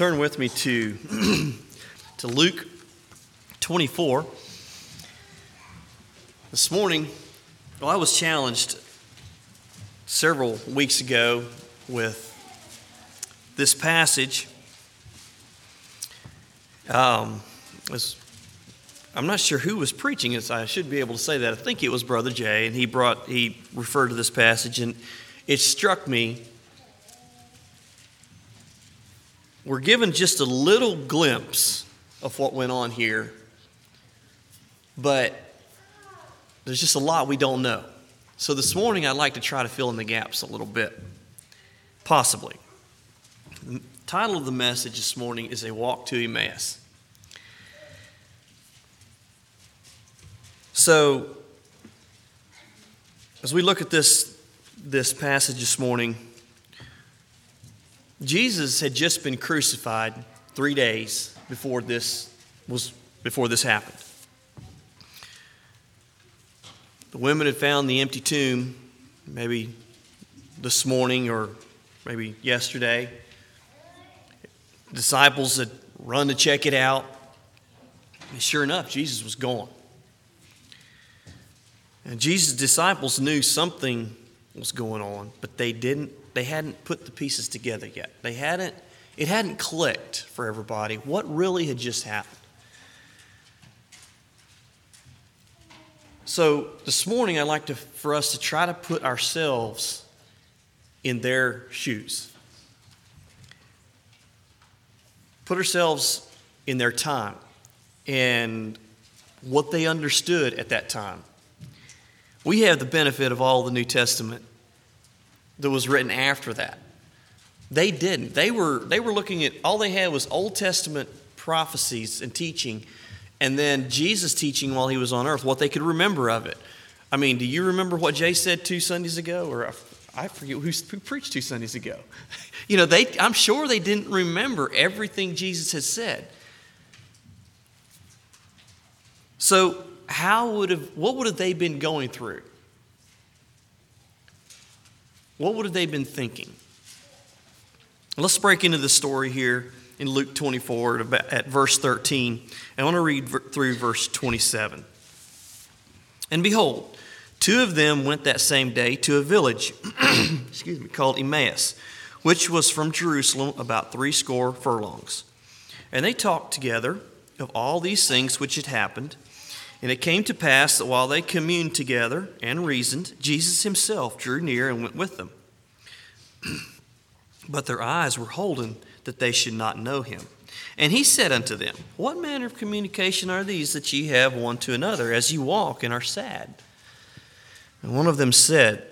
turn with me to, to Luke 24. This morning, well, I was challenged several weeks ago with this passage. Um, was, I'm not sure who was preaching it. I should be able to say that. I think it was Brother Jay, and he brought he referred to this passage, and it struck me we're given just a little glimpse of what went on here, but there's just a lot we don't know. So this morning, I'd like to try to fill in the gaps a little bit, possibly. The title of the message this morning is A Walk to Emmaus. So, as we look at this, this passage this morning, Jesus had just been crucified three days before this was before this happened. The women had found the empty tomb maybe this morning or maybe yesterday. disciples had run to check it out. And sure enough, Jesus was gone. And Jesus' disciples knew something was going on, but they didn't they hadn't put the pieces together yet. They hadn't, it hadn't clicked for everybody what really had just happened. So this morning, I'd like to, for us to try to put ourselves in their shoes. Put ourselves in their time and what they understood at that time. We have the benefit of all the New Testament that was written after that. They didn't. They were, they were looking at, all they had was Old Testament prophecies and teaching, and then Jesus teaching while he was on earth, what they could remember of it. I mean, do you remember what Jay said two Sundays ago? Or I forget who, who preached two Sundays ago. You know, they, I'm sure they didn't remember everything Jesus had said. So, how would have, what would have they been going through? What would have they been thinking? Let's break into the story here in Luke 24 at verse 13. I want to read through verse 27. And behold, two of them went that same day to a village, excuse me, called Emmaus, which was from Jerusalem about three score furlongs. And they talked together of all these things which had happened. And it came to pass that while they communed together and reasoned, Jesus himself drew near and went with them. but their eyes were holden that they should not know him. And he said unto them, What manner of communication are these that ye have one to another as ye walk and are sad? And one of them said,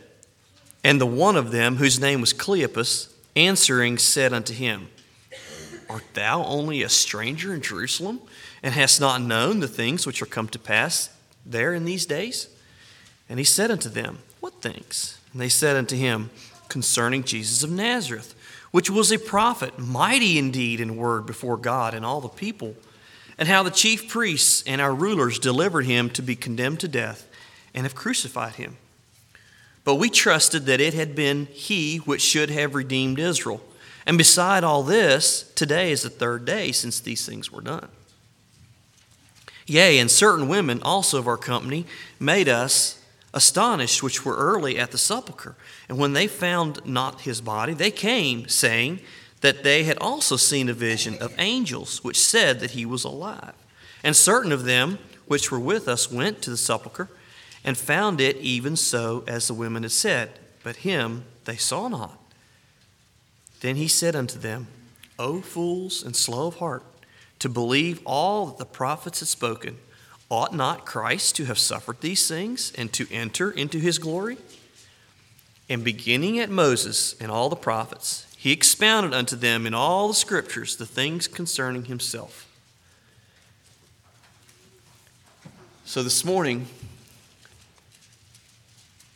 And the one of them, whose name was Cleopas, answering said unto him, Art thou only a stranger in Jerusalem, and hast not known the things which are come to pass there in these days? And he said unto them, What things? And they said unto him, Concerning Jesus of Nazareth, which was a prophet, mighty indeed in word before God and all the people, and how the chief priests and our rulers delivered him to be condemned to death and have crucified him. But we trusted that it had been he which should have redeemed Israel. And beside all this, today is the third day since these things were done. Yea, and certain women also of our company made us astonished, which were early at the sepulchre. And when they found not his body, they came, saying that they had also seen a vision of angels, which said that he was alive. And certain of them which were with us went to the sepulchre and found it even so as the women had said, but him they saw not. Then he said unto them, O fools and slow of heart, to believe all that the prophets had spoken. Ought not Christ to have suffered these things and to enter into his glory? And beginning at Moses and all the prophets, he expounded unto them in all the scriptures the things concerning himself. So this morning,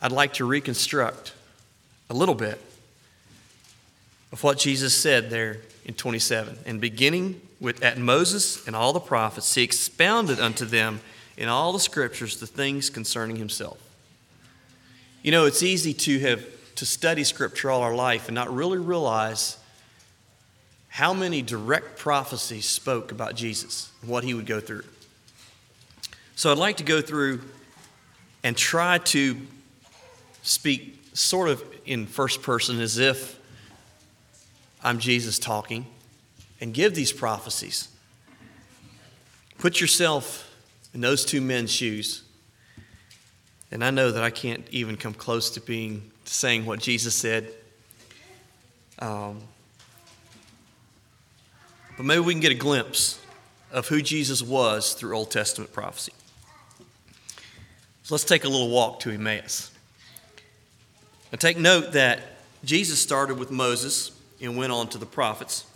I'd like to reconstruct a little bit of what Jesus said there in 27. And beginning with at Moses and all the prophets, he expounded unto them in all the scriptures the things concerning himself. You know, it's easy to have to study scripture all our life and not really realize how many direct prophecies spoke about Jesus and what he would go through. So I'd like to go through and try to speak sort of in first person as if I'm Jesus talking and give these prophecies. Put yourself in those two men's shoes. And I know that I can't even come close to being saying what Jesus said. Um, but maybe we can get a glimpse of who Jesus was through Old Testament prophecy. So let's take a little walk to Emmaus. Now take note that Jesus started with Moses and went on to the prophets.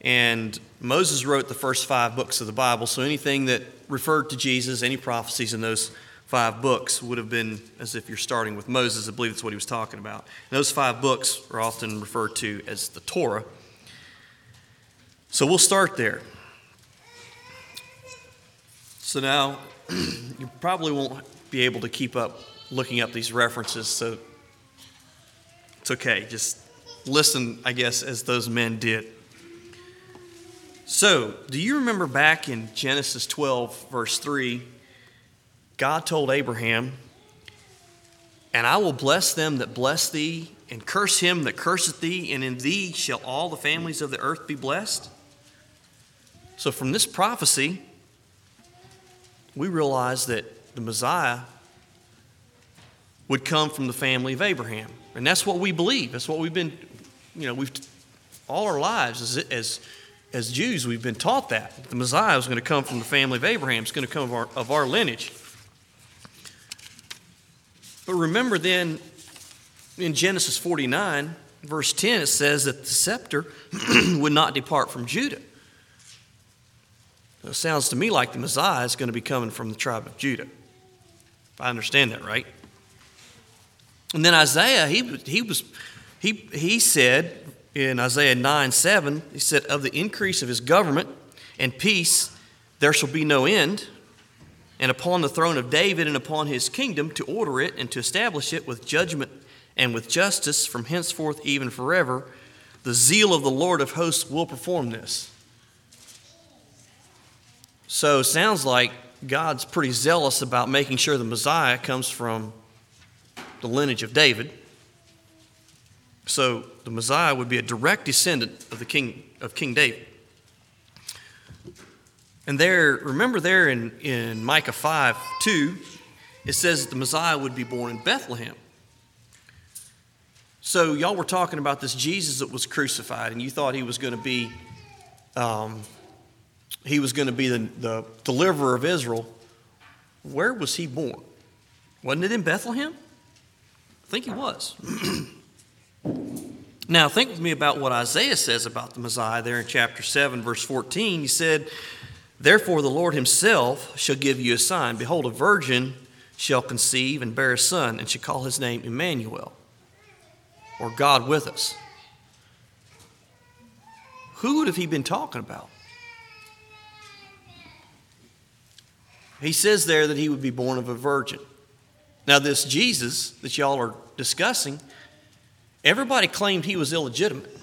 And Moses wrote the first five books of the Bible, so anything that referred to Jesus, any prophecies in those five books would have been as if you're starting with Moses. I believe that's what he was talking about. And those five books are often referred to as the Torah. So we'll start there. So now, you probably won't be able to keep up looking up these references, so it's okay. Just listen, I guess, as those men did. So, do you remember back in Genesis 12, verse 3? God told Abraham, And I will bless them that bless thee, and curse him that curseth thee, and in thee shall all the families of the earth be blessed. So, from this prophecy, we realize that the Messiah would come from the family of Abraham. And that's what we believe. That's what we've been, you know, we've all our lives as, as, as Jews, we've been taught that. The Messiah is going to come from the family of Abraham, it's going to come of our, of our lineage. But remember then, in Genesis 49, verse 10, it says that the scepter would not depart from Judah. It sounds to me like the Messiah is going to be coming from the tribe of Judah. If I understand that right. And then Isaiah, he, he, was, he, he said in Isaiah 9 7, he said, Of the increase of his government and peace there shall be no end, and upon the throne of David and upon his kingdom to order it and to establish it with judgment and with justice from henceforth even forever. The zeal of the Lord of hosts will perform this. So, sounds like God's pretty zealous about making sure the Messiah comes from the lineage of David. So, the Messiah would be a direct descendant of the king of King David. And there, remember there in, in Micah 5 2, it says that the Messiah would be born in Bethlehem. So, y'all were talking about this Jesus that was crucified, and you thought he was going to be um, he was going to be the, the deliverer of Israel, where was he born? Wasn't it in Bethlehem? I think he was. now, think with me about what Isaiah says about the Messiah there in chapter 7, verse 14. He said, Therefore, the Lord himself shall give you a sign. Behold, a virgin shall conceive and bear a son, and shall call his name Emmanuel, or God with us. Who would have he been talking about? He says there that he would be born of a virgin. Now, this Jesus that y'all are discussing, everybody claimed he was illegitimate.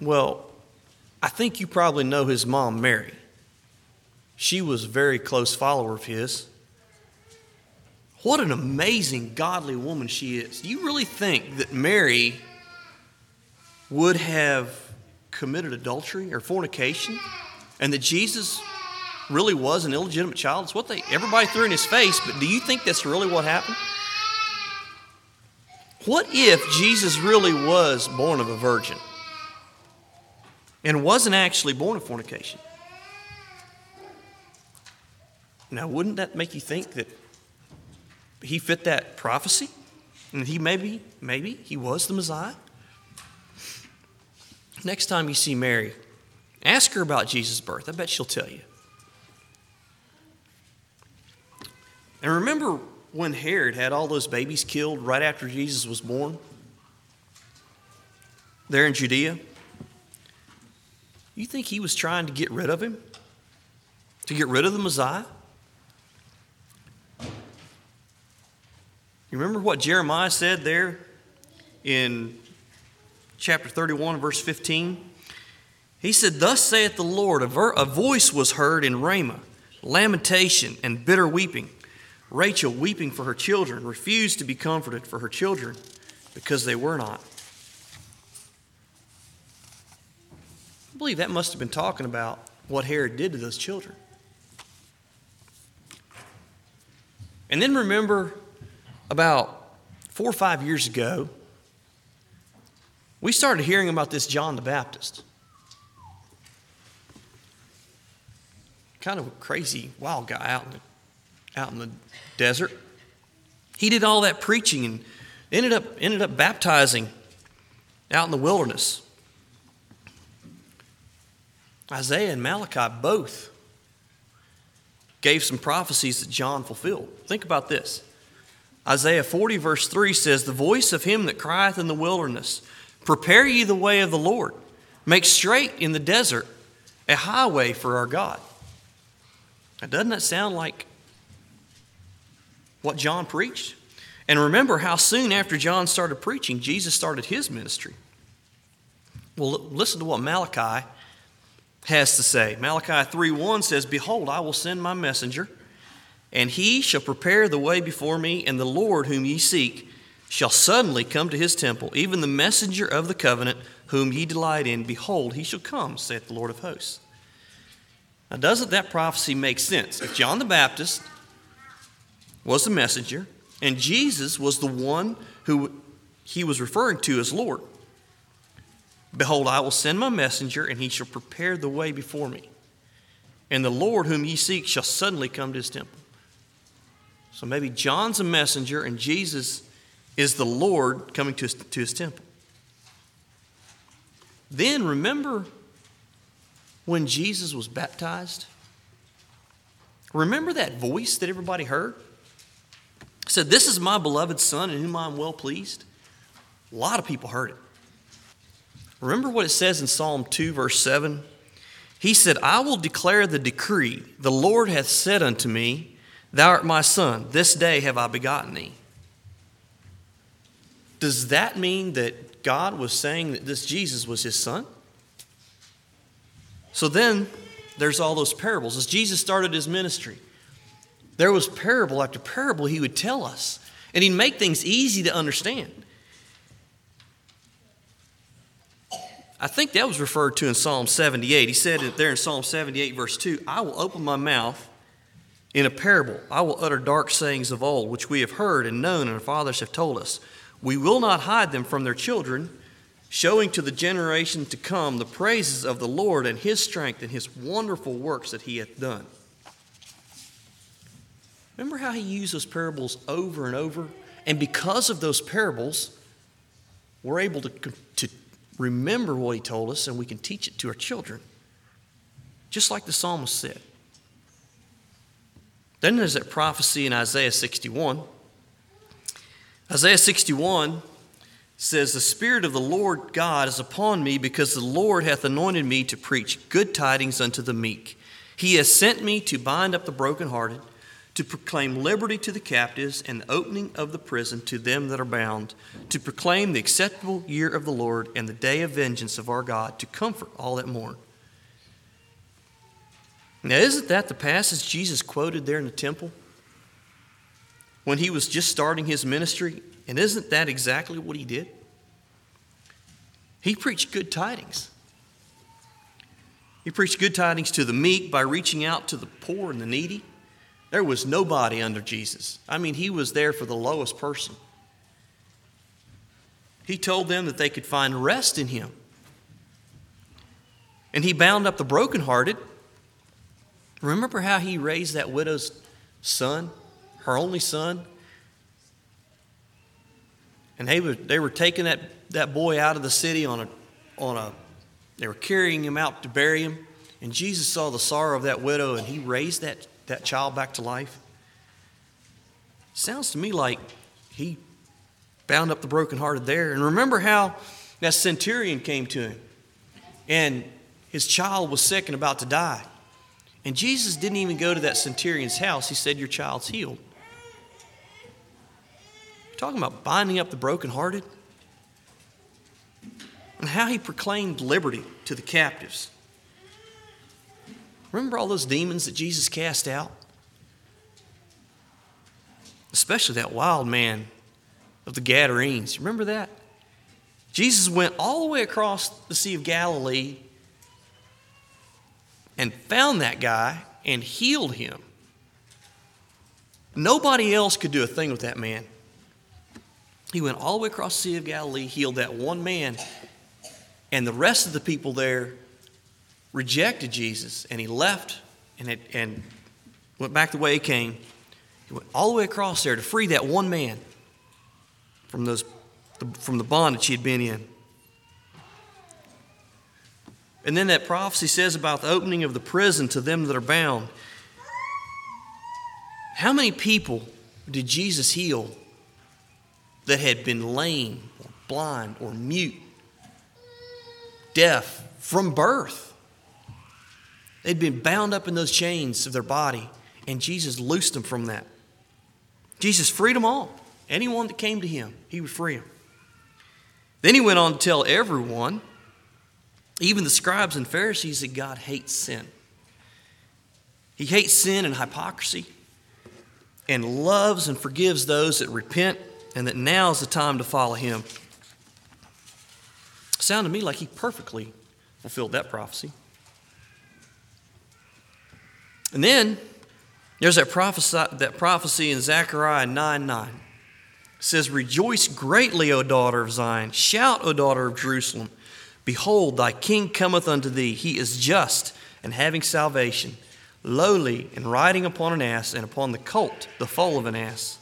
Well, I think you probably know his mom, Mary. She was a very close follower of his. What an amazing, godly woman she is. Do you really think that Mary would have committed adultery or fornication? and that Jesus really was an illegitimate child. It's what they everybody threw in his face, but do you think that's really what happened? What if Jesus really was born of a virgin and wasn't actually born of fornication? Now, wouldn't that make you think that he fit that prophecy? And he maybe, maybe he was the Messiah? Next time you see Mary, Ask her about Jesus' birth. I bet she'll tell you. And remember when Herod had all those babies killed right after Jesus was born? There in Judea? You think he was trying to get rid of him? To get rid of the Messiah? You remember what Jeremiah said there in chapter 31, verse 15. He said, Thus saith the Lord, a, voice was heard in Ramah, lamentation and bitter weeping. Rachel, weeping for her children, refused to be comforted for her children because they were not. I believe that must have been talking about what Herod did to those children. And then remember about four or five years ago, we started hearing about this John the Baptist. Kind of a crazy, wild guy out in the, out in the desert. He did all that preaching and ended up, ended up baptizing out in the wilderness. Isaiah and Malachi both gave some prophecies that John fulfilled. Think about this. Isaiah 40, verse 3 says, The voice of him that crieth in the wilderness, Prepare ye the way of the Lord, make straight in the desert a highway for our God. Now, doesn't that sound like what John preached? And remember how soon after John started preaching, Jesus started his ministry. Well, listen to what Malachi has to say. Malachi 3:1 says, "Behold, I will send my messenger, and he shall prepare the way before me, and the Lord whom ye seek shall suddenly come to his temple, even the messenger of the covenant whom ye delight in. Behold, he shall come, saith the Lord of hosts." Now, doesn't that prophecy make sense? If John the Baptist was the messenger, and Jesus was the one who he was referring to as Lord, Behold, I will send my messenger, and he shall prepare the way before me. And the Lord whom ye seek shall suddenly come to his temple. So maybe John's a messenger, and Jesus is the Lord coming to his, to his temple. Then remember when Jesus was baptized? Remember that voice that everybody heard? Said, This is my beloved Son in whom I am well pleased. A lot of people heard it. Remember what it says in Psalm 2, verse 7? He said, I will declare the decree. The Lord hath said unto me, Thou art my son. This day have I begotten thee. Does that mean that God was saying that this Jesus was his son? So then there's all those parables. As Jesus started his ministry, there was parable after parable he would tell us, and he'd make things easy to understand. I think that was referred to in Psalm 78. He said it there in Psalm 78, verse 2 I will open my mouth in a parable. I will utter dark sayings of old, which we have heard and known, and our fathers have told us. We will not hide them from their children, showing to the generation to come the praises of the Lord and his strength and his wonderful works that he hath done. Remember how he used those parables over and over? And because of those parables, we're able to, to remember what he told us and we can teach it to our children. Just like the psalmist said. Then there's that prophecy in Isaiah 61. Isaiah 61 says, The Spirit of the Lord God is upon me because the Lord hath anointed me to preach good tidings unto the meek. He has sent me to bind up the brokenhearted to proclaim liberty to the captives and the opening of the prison to them that are bound, to proclaim the acceptable year of the Lord and the day of vengeance of our God, to comfort all that mourn. Now, isn't that the passage Jesus quoted there in the temple when he was just starting his ministry? And isn't that exactly what he did? He preached good tidings. He preached good tidings to the meek by reaching out to the poor and the needy. There was nobody under Jesus. I mean, he was there for the lowest person. He told them that they could find rest in him. And he bound up the brokenhearted. Remember how he raised that widow's son, her only son? And they were, they were taking that, that boy out of the city on a, on a, they were carrying him out to bury him. And Jesus saw the sorrow of that widow and he raised that that child back to life? Sounds to me like he bound up the brokenhearted there. And remember how that centurion came to him and his child was sick and about to die. And Jesus didn't even go to that centurion's house. He said, Your child's healed. You're talking about binding up the brokenhearted. and how he proclaimed liberty to the captives. Remember all those demons that Jesus cast out? Especially that wild man of the Gadarenes. Remember that? Jesus went all the way across the Sea of Galilee and found that guy and healed him. Nobody else could do a thing with that man. He went all the way across the Sea of Galilee, healed that one man, and the rest of the people there rejected Jesus, and he left and, it, and went back the way he came. He went all the way across there to free that one man from, those, from the bondage he had been in. And then that prophecy says about the opening of the prison to them that are bound. How many people did Jesus heal that had been lame or blind or mute, deaf from birth? They'd been bound up in those chains of their body, and Jesus loosed them from that. Jesus freed them all. Anyone that came to him, he would free them. Then he went on to tell everyone, even the scribes and Pharisees, that God hates sin. He hates sin and hypocrisy and loves and forgives those that repent, and that now is the time to follow him. Sounded to me like he perfectly fulfilled that prophecy. And then there's that prophecy, that prophecy in Zechariah 9 9. It says, Rejoice greatly, O daughter of Zion. Shout, O daughter of Jerusalem. Behold, thy king cometh unto thee. He is just and having salvation, lowly and riding upon an ass, and upon the colt, the foal of an ass.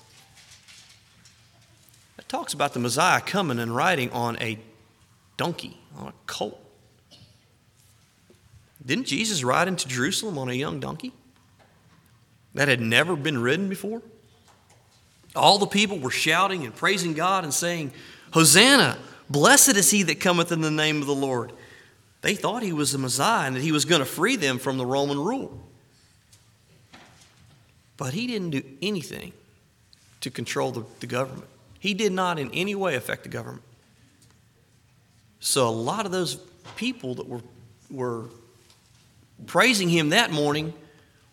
It talks about the Messiah coming and riding on a donkey, on a colt. Didn't Jesus ride into Jerusalem on a young donkey? That had never been ridden before. All the people were shouting and praising God and saying, Hosanna, blessed is he that cometh in the name of the Lord. They thought he was the Messiah and that he was going to free them from the Roman rule. But he didn't do anything to control the, the government. He did not in any way affect the government. So a lot of those people that were, were praising him that morning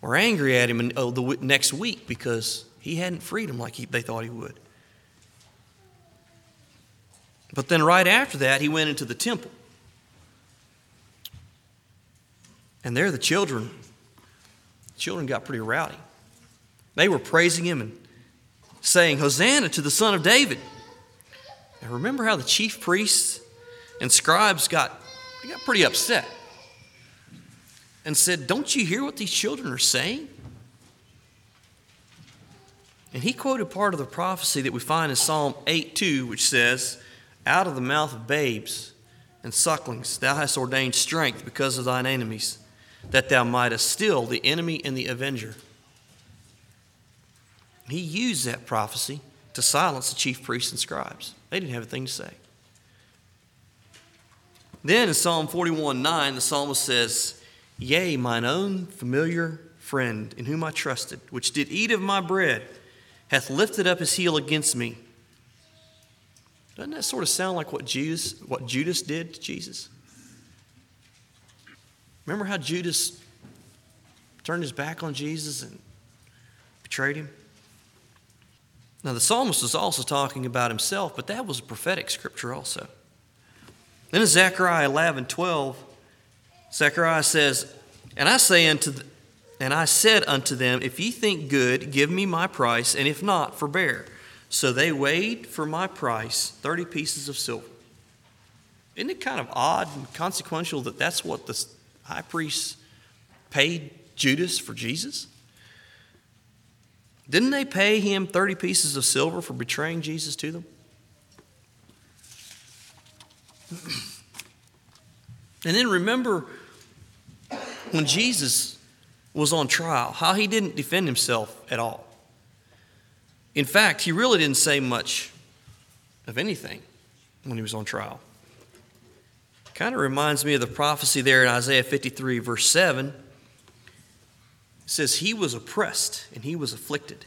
were angry at him in, oh, the next week because he hadn't freed them like he, they thought he would. But then, right after that, he went into the temple. And there, the children, children got pretty rowdy. They were praising him and saying, Hosanna to the Son of David. And remember how the chief priests and scribes got, they got pretty upset and said, Don't you hear what these children are saying? And he quoted part of the prophecy that we find in Psalm 8 2, which says, Out of the mouth of babes and sucklings thou hast ordained strength because of thine enemies, that thou mightest still the enemy and the avenger. He used that prophecy to silence the chief priests and scribes. They didn't have a thing to say. Then in Psalm 41 9, the psalmist says, Yea, mine own familiar friend, in whom I trusted, which did eat of my bread, hath lifted up his heel against me. Doesn't that sort of sound like what Judas, what Judas did to Jesus? Remember how Judas turned his back on Jesus and betrayed him? Now, the psalmist was also talking about himself, but that was a prophetic scripture also. Then in Zechariah 11 12, Zechariah says, And I say unto and I said unto them, If ye think good, give me my price, and if not, forbear. So they weighed for my price thirty pieces of silver. Isn't it kind of odd and consequential that that's what the high priest paid Judas for Jesus? Didn't they pay him 30 pieces of silver for betraying Jesus to them? and then remember when Jesus was on trial, how he didn't defend himself at all. In fact, he really didn't say much of anything when he was on trial. Kind of reminds me of the prophecy there in Isaiah 53, verse 7. It says, He was oppressed and he was afflicted,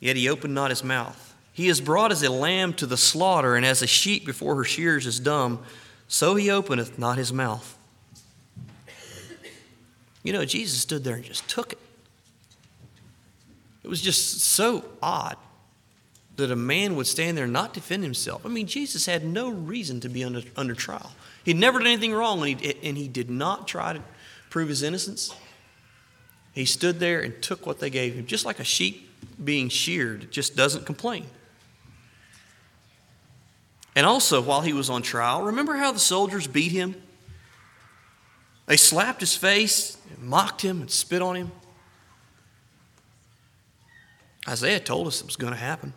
yet he opened not his mouth. He is brought as a lamb to the slaughter, and as a sheep before her shears is dumb, so he openeth not his mouth. You know, Jesus stood there and just took it. It was just so odd that a man would stand there and not defend himself. I mean, Jesus had no reason to be under, under trial. He'd never done anything wrong, and he, and he did not try to prove his innocence. He stood there and took what they gave him, just like a sheep being sheared, just doesn't complain. And also, while he was on trial, remember how the soldiers beat him? They slapped his face, and mocked him, and spit on him. Isaiah told us it was going to happen.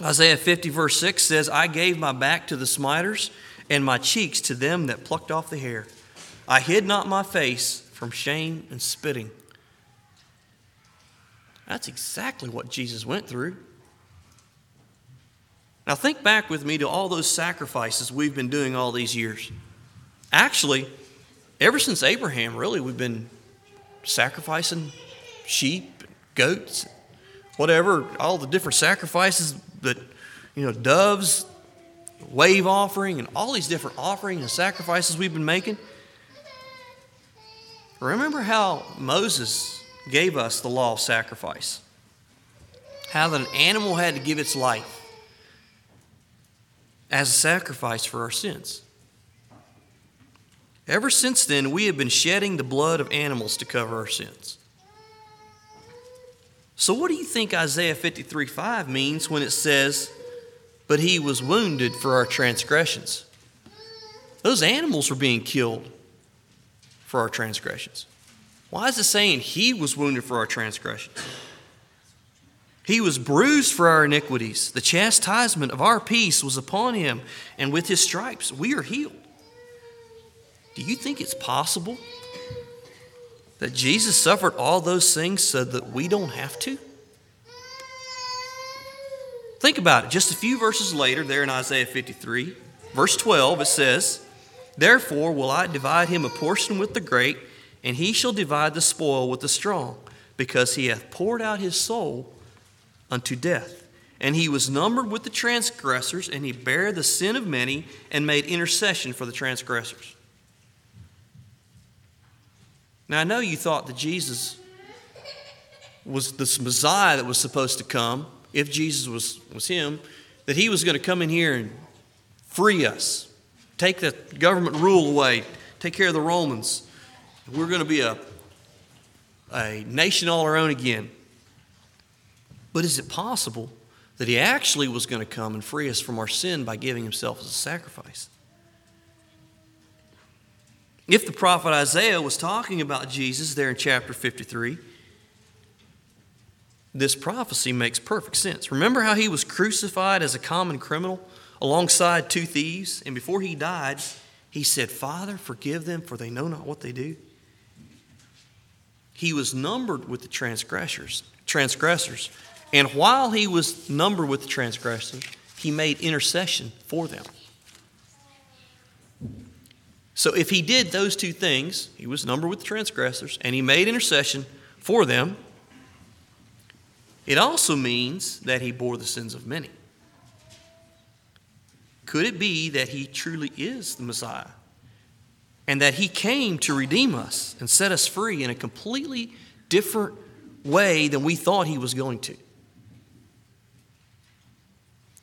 Isaiah 50, verse 6 says, I gave my back to the smiters and my cheeks to them that plucked off the hair. I hid not my face from shame and spitting. That's exactly what Jesus went through. Now, think back with me to all those sacrifices we've been doing all these years. Actually, ever since Abraham, really, we've been sacrificing sheep, goats, whatever, all the different sacrifices that, you know, doves, wave offering, and all these different offerings and sacrifices we've been making. Remember how Moses gave us the law of sacrifice? How that an animal had to give its life as a sacrifice for our sins. Ever since then, we have been shedding the blood of animals to cover our sins. So, what do you think Isaiah 53 5 means when it says, But he was wounded for our transgressions? Those animals were being killed for our transgressions. Why is it saying he was wounded for our transgressions? He was bruised for our iniquities. The chastisement of our peace was upon him, and with his stripes we are healed. Do you think it's possible that Jesus suffered all those things so that we don't have to? Think about it. Just a few verses later, there in Isaiah 53, verse 12, it says, Therefore will I divide him a portion with the great, and he shall divide the spoil with the strong, because he hath poured out his soul unto death. And he was numbered with the transgressors, and he bare the sin of many, and made intercession for the transgressors. Now, I know you thought that Jesus was this Messiah that was supposed to come, if Jesus was, was him, that he was going to come in here and free us, take the government rule away, take care of the Romans. We're going to be a, a nation all our own again. But is it possible that he actually was going to come and free us from our sin by giving himself as a sacrifice? If the prophet Isaiah was talking about Jesus there in chapter 53, this prophecy makes perfect sense. Remember how he was crucified as a common criminal alongside two thieves? And before he died, he said, Father, forgive them, for they know not what they do. He was numbered with the transgressors, transgressors. And while he was numbered with the transgressors, he made intercession for them. So if he did those two things, he was numbered with the transgressors and he made intercession for them, it also means that he bore the sins of many. Could it be that he truly is the Messiah and that he came to redeem us and set us free in a completely different way than we thought he was going to?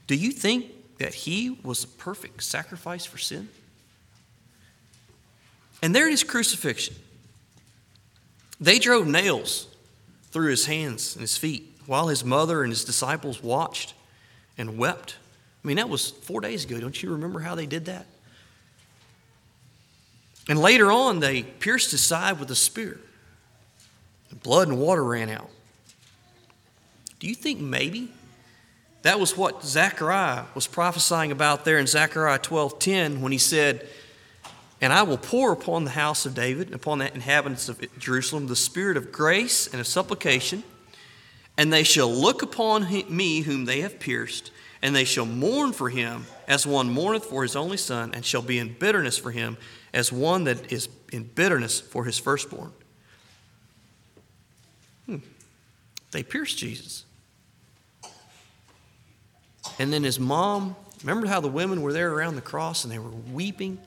Do you think that he was a perfect sacrifice for sin? And there in his crucifixion, they drove nails through his hands and his feet while his mother and his disciples watched and wept. I mean, that was four days ago. Don't you remember how they did that? And later on, they pierced his side with a spear. Blood and water ran out. Do you think maybe that was what Zechariah was prophesying about there in Zechariah 12:10 when he said, and I will pour upon the house of David and upon the inhabitants of Jerusalem the spirit of grace and of supplication, and they shall look upon me whom they have pierced, and they shall mourn for him as one mourneth for his only son, and shall be in bitterness for him as one that is in bitterness for his firstborn. Hmm. They pierced Jesus. And then his mom, remember how the women were there around the cross and they were weeping?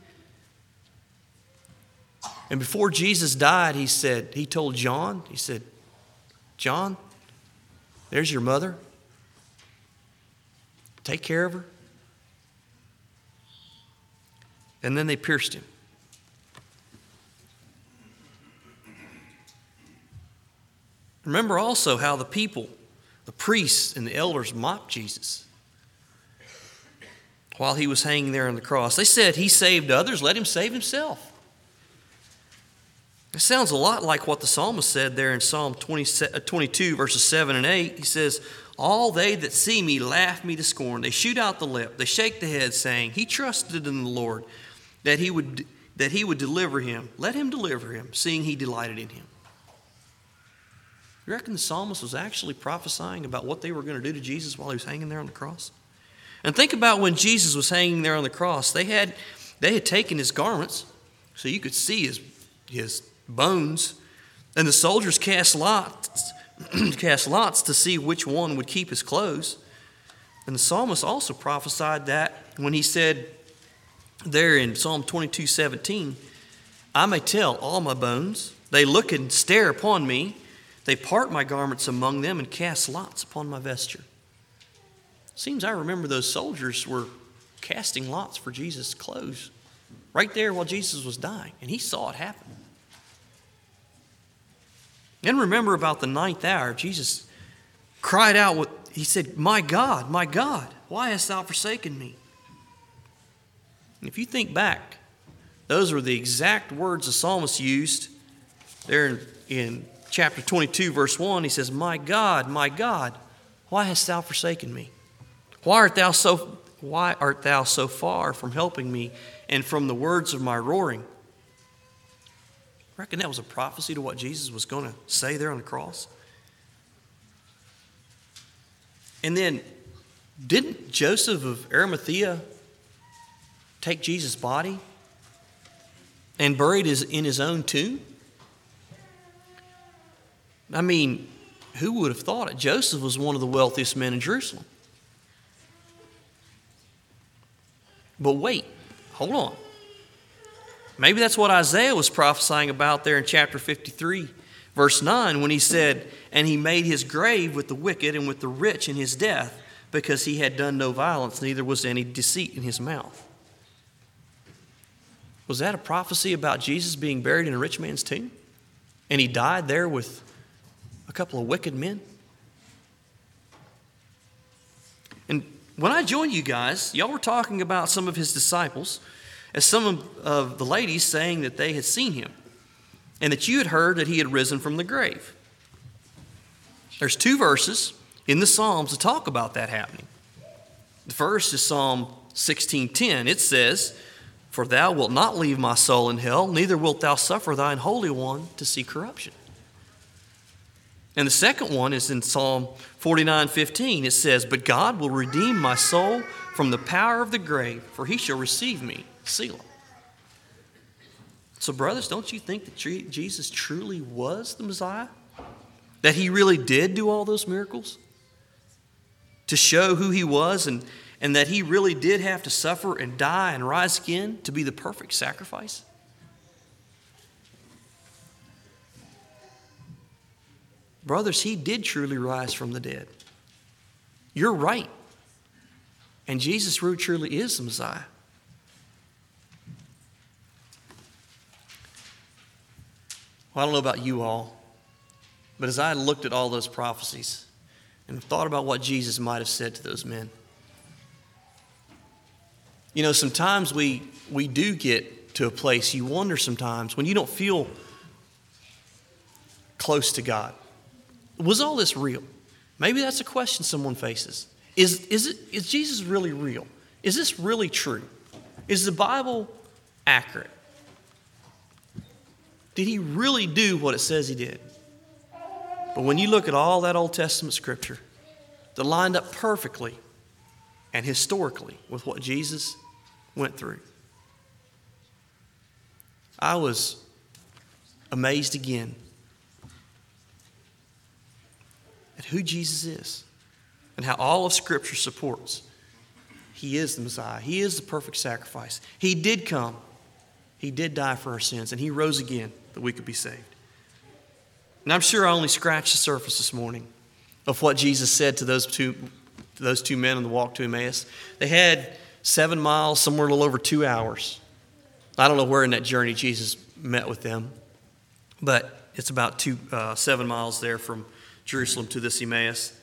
And before Jesus died, he said, he told John, he said, John, there's your mother. Take care of her. And then they pierced him. Remember also how the people, the priests and the elders mocked Jesus while he was hanging there on the cross. They said, He saved others, let him save himself. It sounds a lot like what the psalmist said there in Psalm 20, uh, 22, verses 7 and 8. He says, All they that see me laugh me to scorn. They shoot out the lip, they shake the head, saying, He trusted in the Lord that he would, that he would deliver him. Let him deliver him, seeing he delighted in him. You reckon the psalmist was actually prophesying about what they were going to do to Jesus while he was hanging there on the cross? And think about when Jesus was hanging there on the cross. They had, they had taken his garments so you could see his, his bones. And the soldiers cast lots, cast lots to see which one would keep his clothes. And the psalmist also prophesied that when he said there in Psalm 22 17, I may tell all my bones, they look and stare upon me. They part my garments among them and cast lots upon my vesture. Seems I remember those soldiers were casting lots for Jesus' clothes right there while Jesus was dying, and he saw it happen. And remember about the ninth hour, Jesus cried out, with, He said, My God, my God, why hast thou forsaken me? And if you think back, those were the exact words the psalmist used there in, in chapter 22, verse 1, he says, My God, my God, why hast thou forsaken me? Why art thou so, why art thou so far from helping me and from the words of my roaring? Reckon that was a prophecy to what Jesus was going to say there on the cross. And then, didn't Joseph of Arimathea take Jesus' body and buried it in his own tomb? I mean, who would have thought it? Joseph was one of the wealthiest men in Jerusalem. But wait, hold on. Maybe that's what Isaiah was prophesying about there in chapter 53, verse 9, when he said, And he made his grave with the wicked and with the rich in his death, because he had done no violence, neither was any deceit in his mouth. Was that a prophecy about Jesus being buried in a rich man's tomb? And he died there with a couple of wicked men? And when I joined you guys, y'all were talking about some of his disciples, as some of the ladies saying that they had seen him and that you had heard that he had risen from the grave. There's two verses in the Psalms that talk about that happening. The first is Psalm 16:10. It says, "For thou wilt not leave my soul in hell, neither wilt thou suffer thine holy one to see corruption." And the second one is in Psalm 49:15. It says, But God will redeem my soul from the power of the grave, for he shall receive me. Selah. So, brothers, don't you think that Jesus truly was the Messiah? That he really did do all those miracles? To show who he was and, and that he really did have to suffer and die and rise again to be the perfect sacrifice? Brothers, he did truly rise from the dead. You're right. And Jesus truly is the Messiah. Well, I don't know about you all, but as I looked at all those prophecies and thought about what Jesus might have said to those men, you know, sometimes we, we do get to a place you wonder sometimes when you don't feel close to God. Was all this real? Maybe that's a question someone faces. Is, is, it, is Jesus really real? Is this really true? Is the Bible accurate? Did he really do what it says he did? But when you look at all that Old Testament scripture that lined up perfectly and historically with what Jesus went through, I was amazed again at who Jesus is and how all of Scripture supports He is the Messiah. He is the perfect sacrifice. He did come. He did die for our sins, and He rose again that we could be saved. And I'm sure I only scratched the surface this morning of what Jesus said to those two, those two men on the walk to Emmaus. They had seven miles, somewhere a little over two hours. I don't know where in that journey Jesus met with them, but it's about two, uh, seven miles there from Jerusalem to this Emmaus.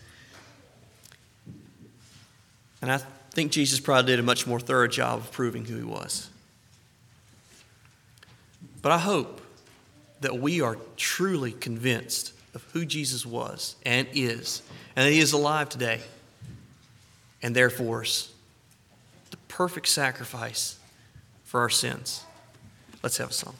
And I think Jesus probably did a much more thorough job of proving who he was. But I hope that we are truly convinced of who Jesus was and is, and that he is alive today, and therefore is the perfect sacrifice for our sins. Let's have a song.